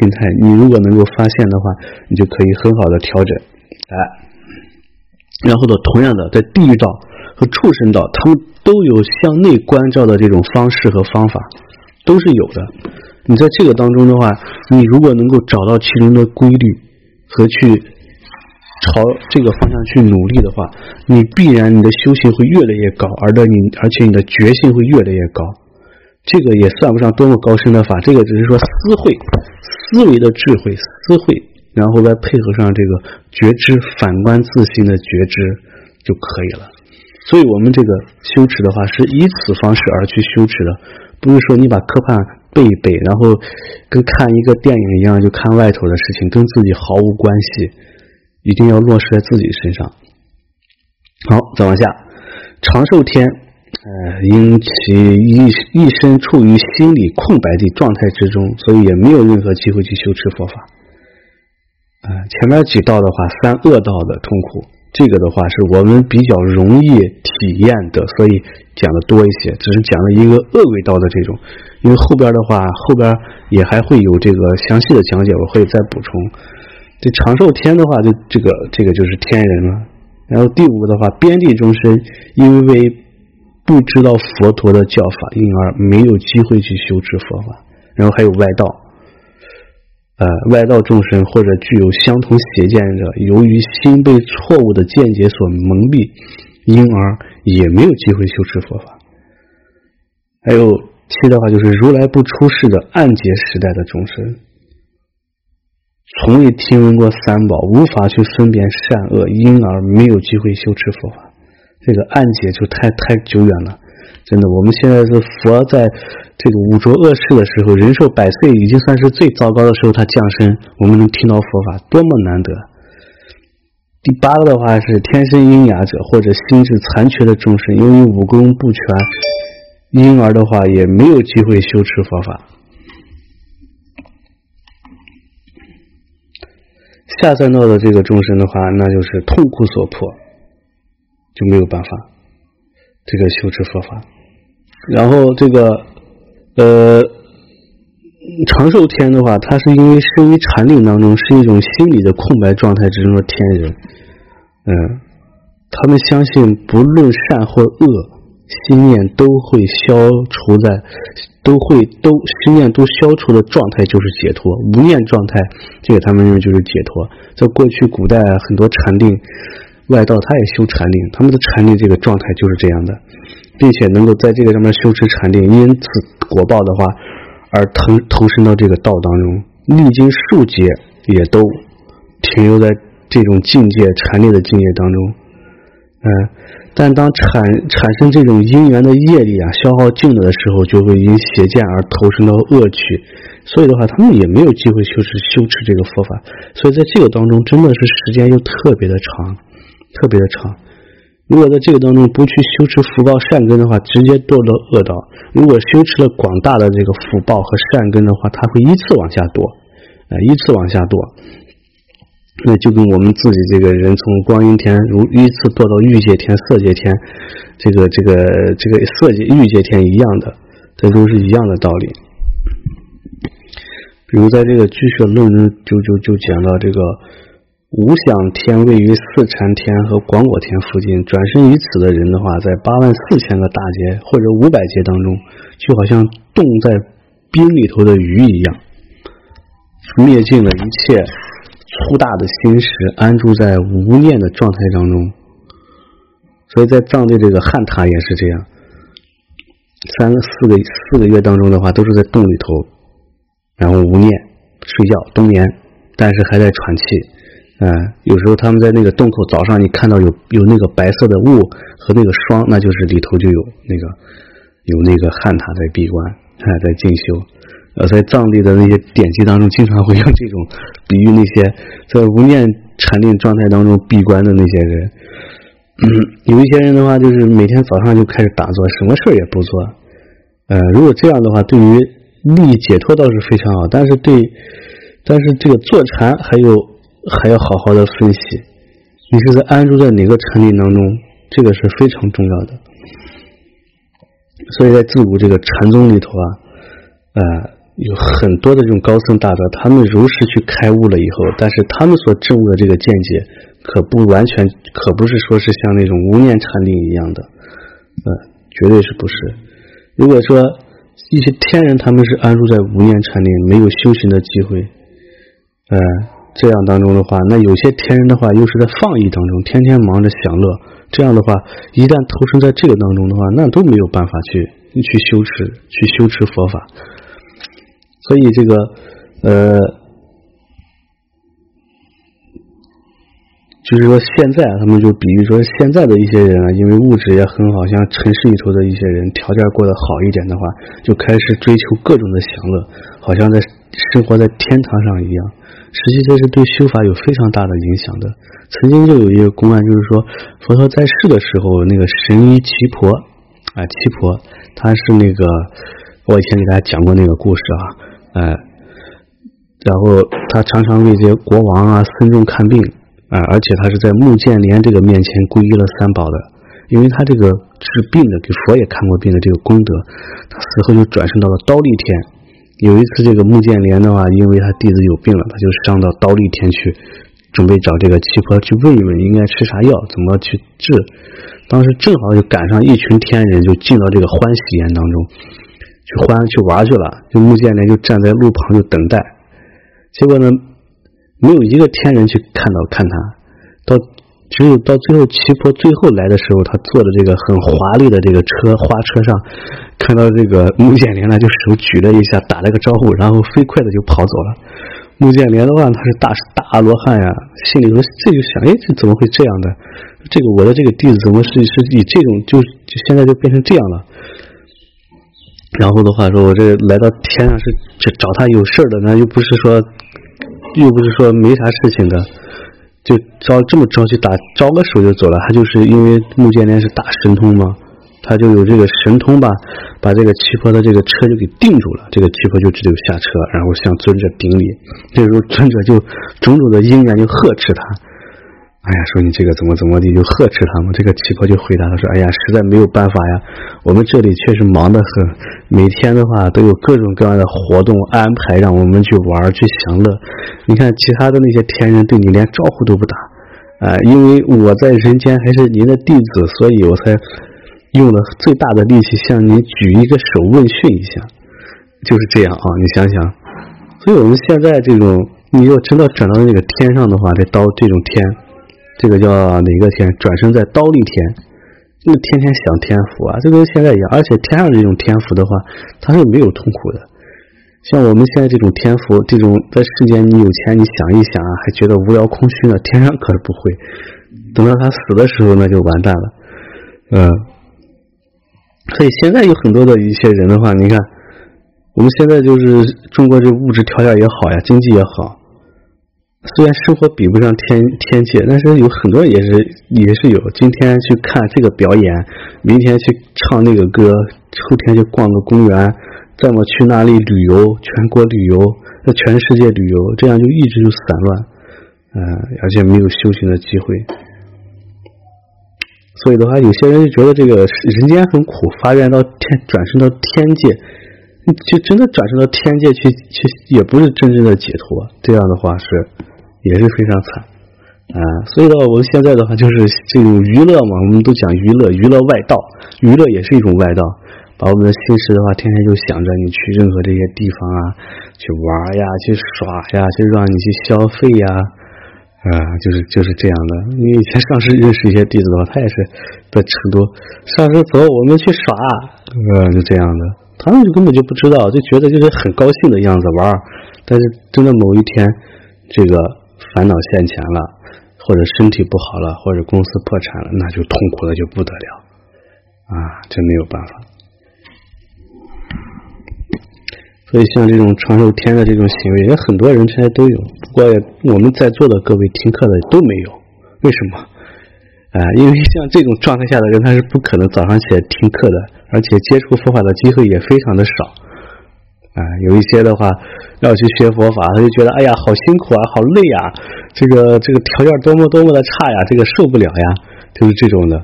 心态，你如果能够发现的话，你就可以很好的调整，哎，然后呢，同样的，在地狱道和畜生道，他们都有向内关照的这种方式和方法，都是有的。你在这个当中的话，你如果能够找到其中的规律和去朝这个方向去努力的话，你必然你的修行会越来越高，而的你而且你的决心会越来越高。这个也算不上多么高深的法，这个只是说思慧、思维的智慧、思慧，然后再配合上这个觉知、反观自性的觉知就可以了。所以，我们这个修持的话，是以此方式而去修持的，不是说你把科判背一背，然后跟看一个电影一样就看外头的事情，跟自己毫无关系，一定要落实在自己身上。好，再往下，长寿天。呃，因其一一生处于心理空白的状态之中，所以也没有任何机会去修持佛法。啊，前面几道的话，三恶道的痛苦，这个的话是我们比较容易体验的，所以讲的多一些。只是讲了一个恶鬼道的这种，因为后边的话，后边也还会有这个详细的讲解，我会再补充。这长寿天的话，就这个这个就是天人了。然后第五个的话，边地众生因为。不知道佛陀的教法，因而没有机会去修持佛法。然后还有外道，呃，外道众生或者具有相同邪见者，由于心被错误的见解所蒙蔽，因而也没有机会修持佛法。还有七的话，就是如来不出世的暗劫时代的众生，从未听闻过三宝，无法去分辨善恶，因而没有机会修持佛法。这个暗劫就太太久远了，真的。我们现在是佛在这个五浊恶世的时候，人寿百岁已经算是最糟糕的时候，他降生，我们能听到佛法，多么难得。第八个的话是天生阴哑者或者心智残缺的众生，由于武功不全，因而的话也没有机会修持佛法。下三道的这个众生的话，那就是痛苦所迫。就没有办法，这个修持佛法。然后这个呃长寿天的话，它是因为生于禅定当中，是一种心理的空白状态之中的天人。嗯，他们相信不论善或恶，心念都会消除在，都会都心念都消除的状态就是解脱，无念状态，这个他们认为就是解脱。在过去古代很多禅定。外道他也修禅定，他们的禅定这个状态就是这样的，并且能够在这个上面修持禅定，因此果报的话而投投身到这个道当中，历经数劫也都停留在这种境界禅定的境界当中。嗯，但当产产生这种因缘的业力啊消耗尽了的时候，就会因邪见而投身到恶趣，所以的话他们也没有机会修持修持这个佛法，所以在这个当中真的是时间又特别的长。特别的长，如果在这个当中不去修持福报善根的话，直接堕到恶道；如果修持了广大的这个福报和善根的话，它会依次往下堕，呃，依次往下堕。那就跟我们自己这个人从光阴天如依次堕到欲界天、色界天，这个这个这个色界欲界天一样的，这都是一样的道理。比如在这个《居舍论》中就就就讲到这个。无想天位于四禅天和广果天附近，转身于此的人的话，在八万四千个大劫或者五百劫当中，就好像冻在冰里头的鱼一样，灭尽了一切粗大的心识，安住在无念的状态当中。所以在藏地这个汉塔也是这样，三个四个四个月当中的话，都是在洞里头，然后无念睡觉冬眠，但是还在喘气。嗯，有时候他们在那个洞口，早上你看到有有那个白色的雾和那个霜，那就是里头就有那个有那个汉塔在闭关，啊，在进修。呃，在藏地的那些典籍当中，经常会用这种比喻那些在无念禅定状态当中闭关的那些人。有一些人的话，就是每天早上就开始打坐，什么事也不做。呃，如果这样的话，对于利益解脱倒是非常好，但是对，但是这个坐禅还有。还要好好的分析，你是在安住在哪个禅定当中，这个是非常重要的。所以在自古这个禅宗里头啊，呃，有很多的这种高僧大德，他们如实去开悟了以后，但是他们所证悟的这个见解，可不完全，可不是说是像那种无念禅定一样的，呃，绝对是不是。如果说一些天人他们是安住在无念禅定，没有修行的机会，呃，这样当中的话，那有些天人的话又是在放逸当中，天天忙着享乐，这样的话，一旦投身在这个当中的话，那都没有办法去去修持，去修持佛法。所以这个，呃，就是说现在他们就比喻说现在的一些人啊，因为物质也很好，像城市里头的一些人条件过得好一点的话，就开始追求各种的享乐，好像在生活在天堂上一样。实际这是对修法有非常大的影响的。曾经就有一个公案，就是说佛陀在世的时候，那个神医奇婆啊，奇婆，他是那个我以前给大家讲过那个故事啊。哎，然后他常常为这些国王啊、僧众看病啊，而且他是在穆建连这个面前皈依了三宝的，因为他这个治病的，给佛也看过病的这个功德，他死后就转生到了刀立天。有一次，这个穆建连的话，因为他弟子有病了，他就上到刀立天去，准备找这个七婆去问一问应该吃啥药，怎么去治。当时正好就赶上一群天人就进到这个欢喜岩当中。去欢去玩去了，就穆建连就站在路旁就等待，结果呢，没有一个天人去看到看他，到只有到最后齐婆最后来的时候，他坐的这个很华丽的这个车花车上，看到这个穆建连呢，就手举了一下，打了个招呼，然后飞快的就跑走了。穆建连的话，他是大大阿罗汉呀，心里头这就想，哎，这怎么会这样的？这个我的这个弟子怎么是是以这种就就现在就变成这样了？然后的话说，我这来到天上是找他有事的，那又不是说，又不是说没啥事情的，就着这么着急打招个手就走了。他就是因为穆建连是大神通嘛，他就有这个神通吧，把这个七婆的这个车就给定住了。这个七婆就只有下车，然后向尊者顶礼。这时候尊者就种种的因缘就呵斥他。哎呀，说你这个怎么怎么地，就呵斥他们。这个乞婆就回答他说：“哎呀，实在没有办法呀，我们这里确实忙得很，每天的话都有各种各样的活动安排，让我们去玩去享乐。你看其他的那些天人对你连招呼都不打，啊，因为我在人间还是您的弟子，所以我才用了最大的力气向您举一个手问讯一下，就是这样啊。你想想，所以我们现在这种，你要真的转到那个天上的话，这刀这种天。”这个叫哪个天？转生在刀立天，那天天享天福啊，这跟现在一样。而且天上这种天福的话，它是没有痛苦的。像我们现在这种天福，这种在世间你有钱，你想一想啊，还觉得无聊空虚呢。天上可是不会，等到他死的时候，那就完蛋了。嗯，所以现在有很多的一些人的话，你看，我们现在就是中国这物质条件也好呀，经济也好。虽然生活比不上天天界，但是有很多也是也是有。今天去看这个表演，明天去唱那个歌，后天去逛个公园，再么去那里旅游，全国旅游，在全世界旅游，这样就一直就散乱，嗯，而且没有修行的机会。所以的话，有些人就觉得这个人间很苦，发愿到天转生到天界，就真的转生到天界去去，也不是真正的解脱。这样的话是。也是非常惨啊，所以的话，我们现在的话就是这种娱乐嘛，我们都讲娱乐，娱乐外道，娱乐也是一种外道。把我们的心事的话，天天就想着你去任何这些地方啊，去玩呀，去耍呀，去让你去消费呀，啊，就是就是这样的。因为以前上师认识一些弟子的话，他也是在成都，上师走，我们去耍，嗯，就这样的。他们就根本就不知道，就觉得就是很高兴的样子玩，但是真的某一天，这个。烦恼现前了，或者身体不好了，或者公司破产了，那就痛苦的就不得了啊！真没有办法。所以像这种传授天的这种行为，也很多人现在都有。不过我们在座的各位听课的都没有，为什么？啊，因为像这种状态下的人，他是不可能早上起来听课的，而且接触佛法的机会也非常的少。啊，有一些的话要去学佛法，他就觉得哎呀，好辛苦啊，好累呀，这个这个条件多么多么的差呀，这个受不了呀，就是这种的。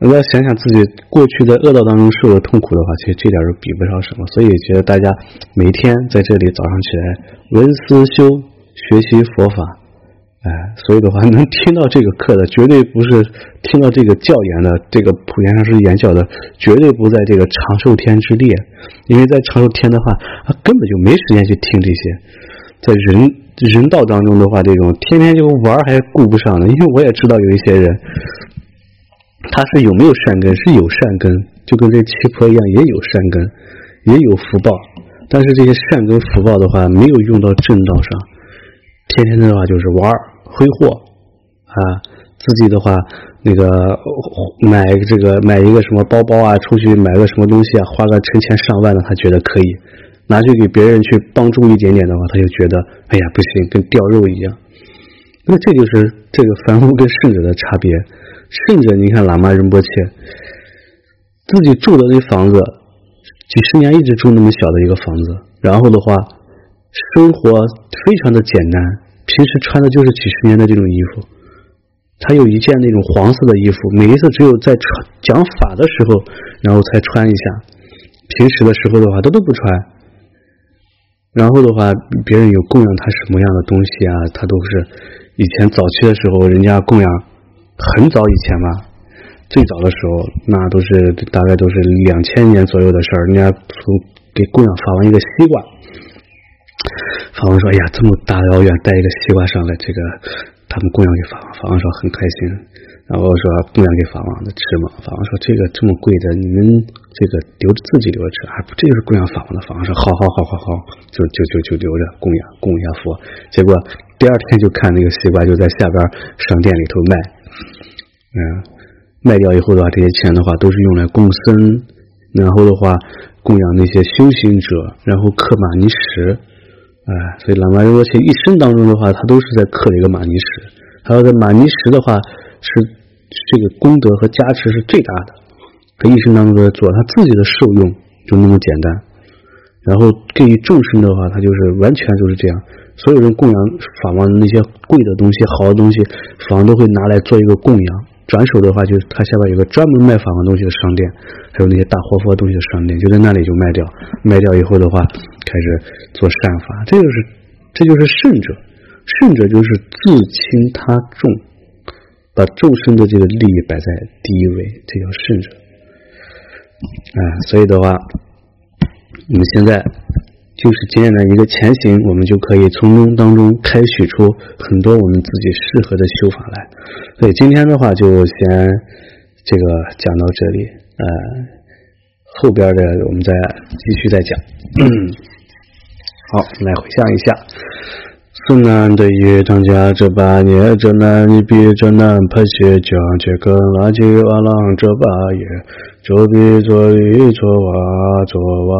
那要想想自己过去在恶道当中受的痛苦的话，其实这点都比不上什么。所以觉得大家每天在这里早上起来闻思修学习佛法，哎，所以的话 能听到这个课的，绝对不是听到这个教研的，这个普贤上师演教的，绝对不在这个长寿天之列。因为在长寿天的话，他根本就没时间去听这些。在人人道当中的话，这种天天就玩还顾不上呢。因为我也知道有一些人。他是有没有善根？是有善根，就跟这七婆一样，也有善根，也有福报。但是这些善根福报的话，没有用到正道上，天天的话就是玩挥霍啊，自己的话那个买这个买一个什么包包啊，出去买个什么东西啊，花个成千上万的，他觉得可以拿去给别人去帮助一点点的话，他就觉得哎呀不行，跟掉肉一样。那这就是这个凡夫跟圣者的差别。圣者你看喇嘛仁波切自己住的那房子，几十年一直住那么小的一个房子，然后的话，生活非常的简单，平时穿的就是几十年的这种衣服。他有一件那种黄色的衣服，每一次只有在穿讲法的时候，然后才穿一下，平时的时候的话他都不穿。然后的话，别人有供养他什么样的东西啊，他都是以前早期的时候人家供养。很早以前吧，最早的时候，那都是大概都是两千年左右的事儿。人家从给供养法王一个西瓜，法王说：“哎呀，这么大老远带一个西瓜上来，这个他们供养给法王。”法王说很开心，然后说供养给法王的吃嘛。法王说：“这个这么贵的，你们这个留着自己留着吃，还不这就是供养法王的。”法王说：“好好好好好，就就就就留着供养供养佛。”结果第二天就看那个西瓜就在下边商店里头卖。嗯，卖掉以后的话，这些钱的话都是用来供僧，然后的话供养那些修行者，然后刻玛尼石，哎，所以喇嘛仁波切一生当中的话，他都是在刻一个玛尼石。还有在玛尼石的话，是这个功德和加持是最大的。他一生当中都在做，他自己的受用就那么简单。然后对于众生的话，他就是完全就是这样。所有人供养法王的那些贵的东西、好的东西，法王都会拿来做一个供养。转手的话，就是他下边有个专门卖法王东西的商店，还有那些大活佛东西的商店，就在那里就卖掉。卖掉以后的话，开始做善法，这就是这就是圣者。圣者就是自轻他重，把众生的这个利益摆在第一位，这叫圣者。哎，所以的话，我们现在。就是简简单一个前行，我们就可以从中当中开取出很多我们自己适合的修法来。所以今天的话就先这个讲到这里，呃，后边的我们再继续再讲。好，来回想一下：苏南的夜当家这八年，这南一比这南拍斜江，这跟垃圾瓦浪这八夜，左比左里左瓦左瓦。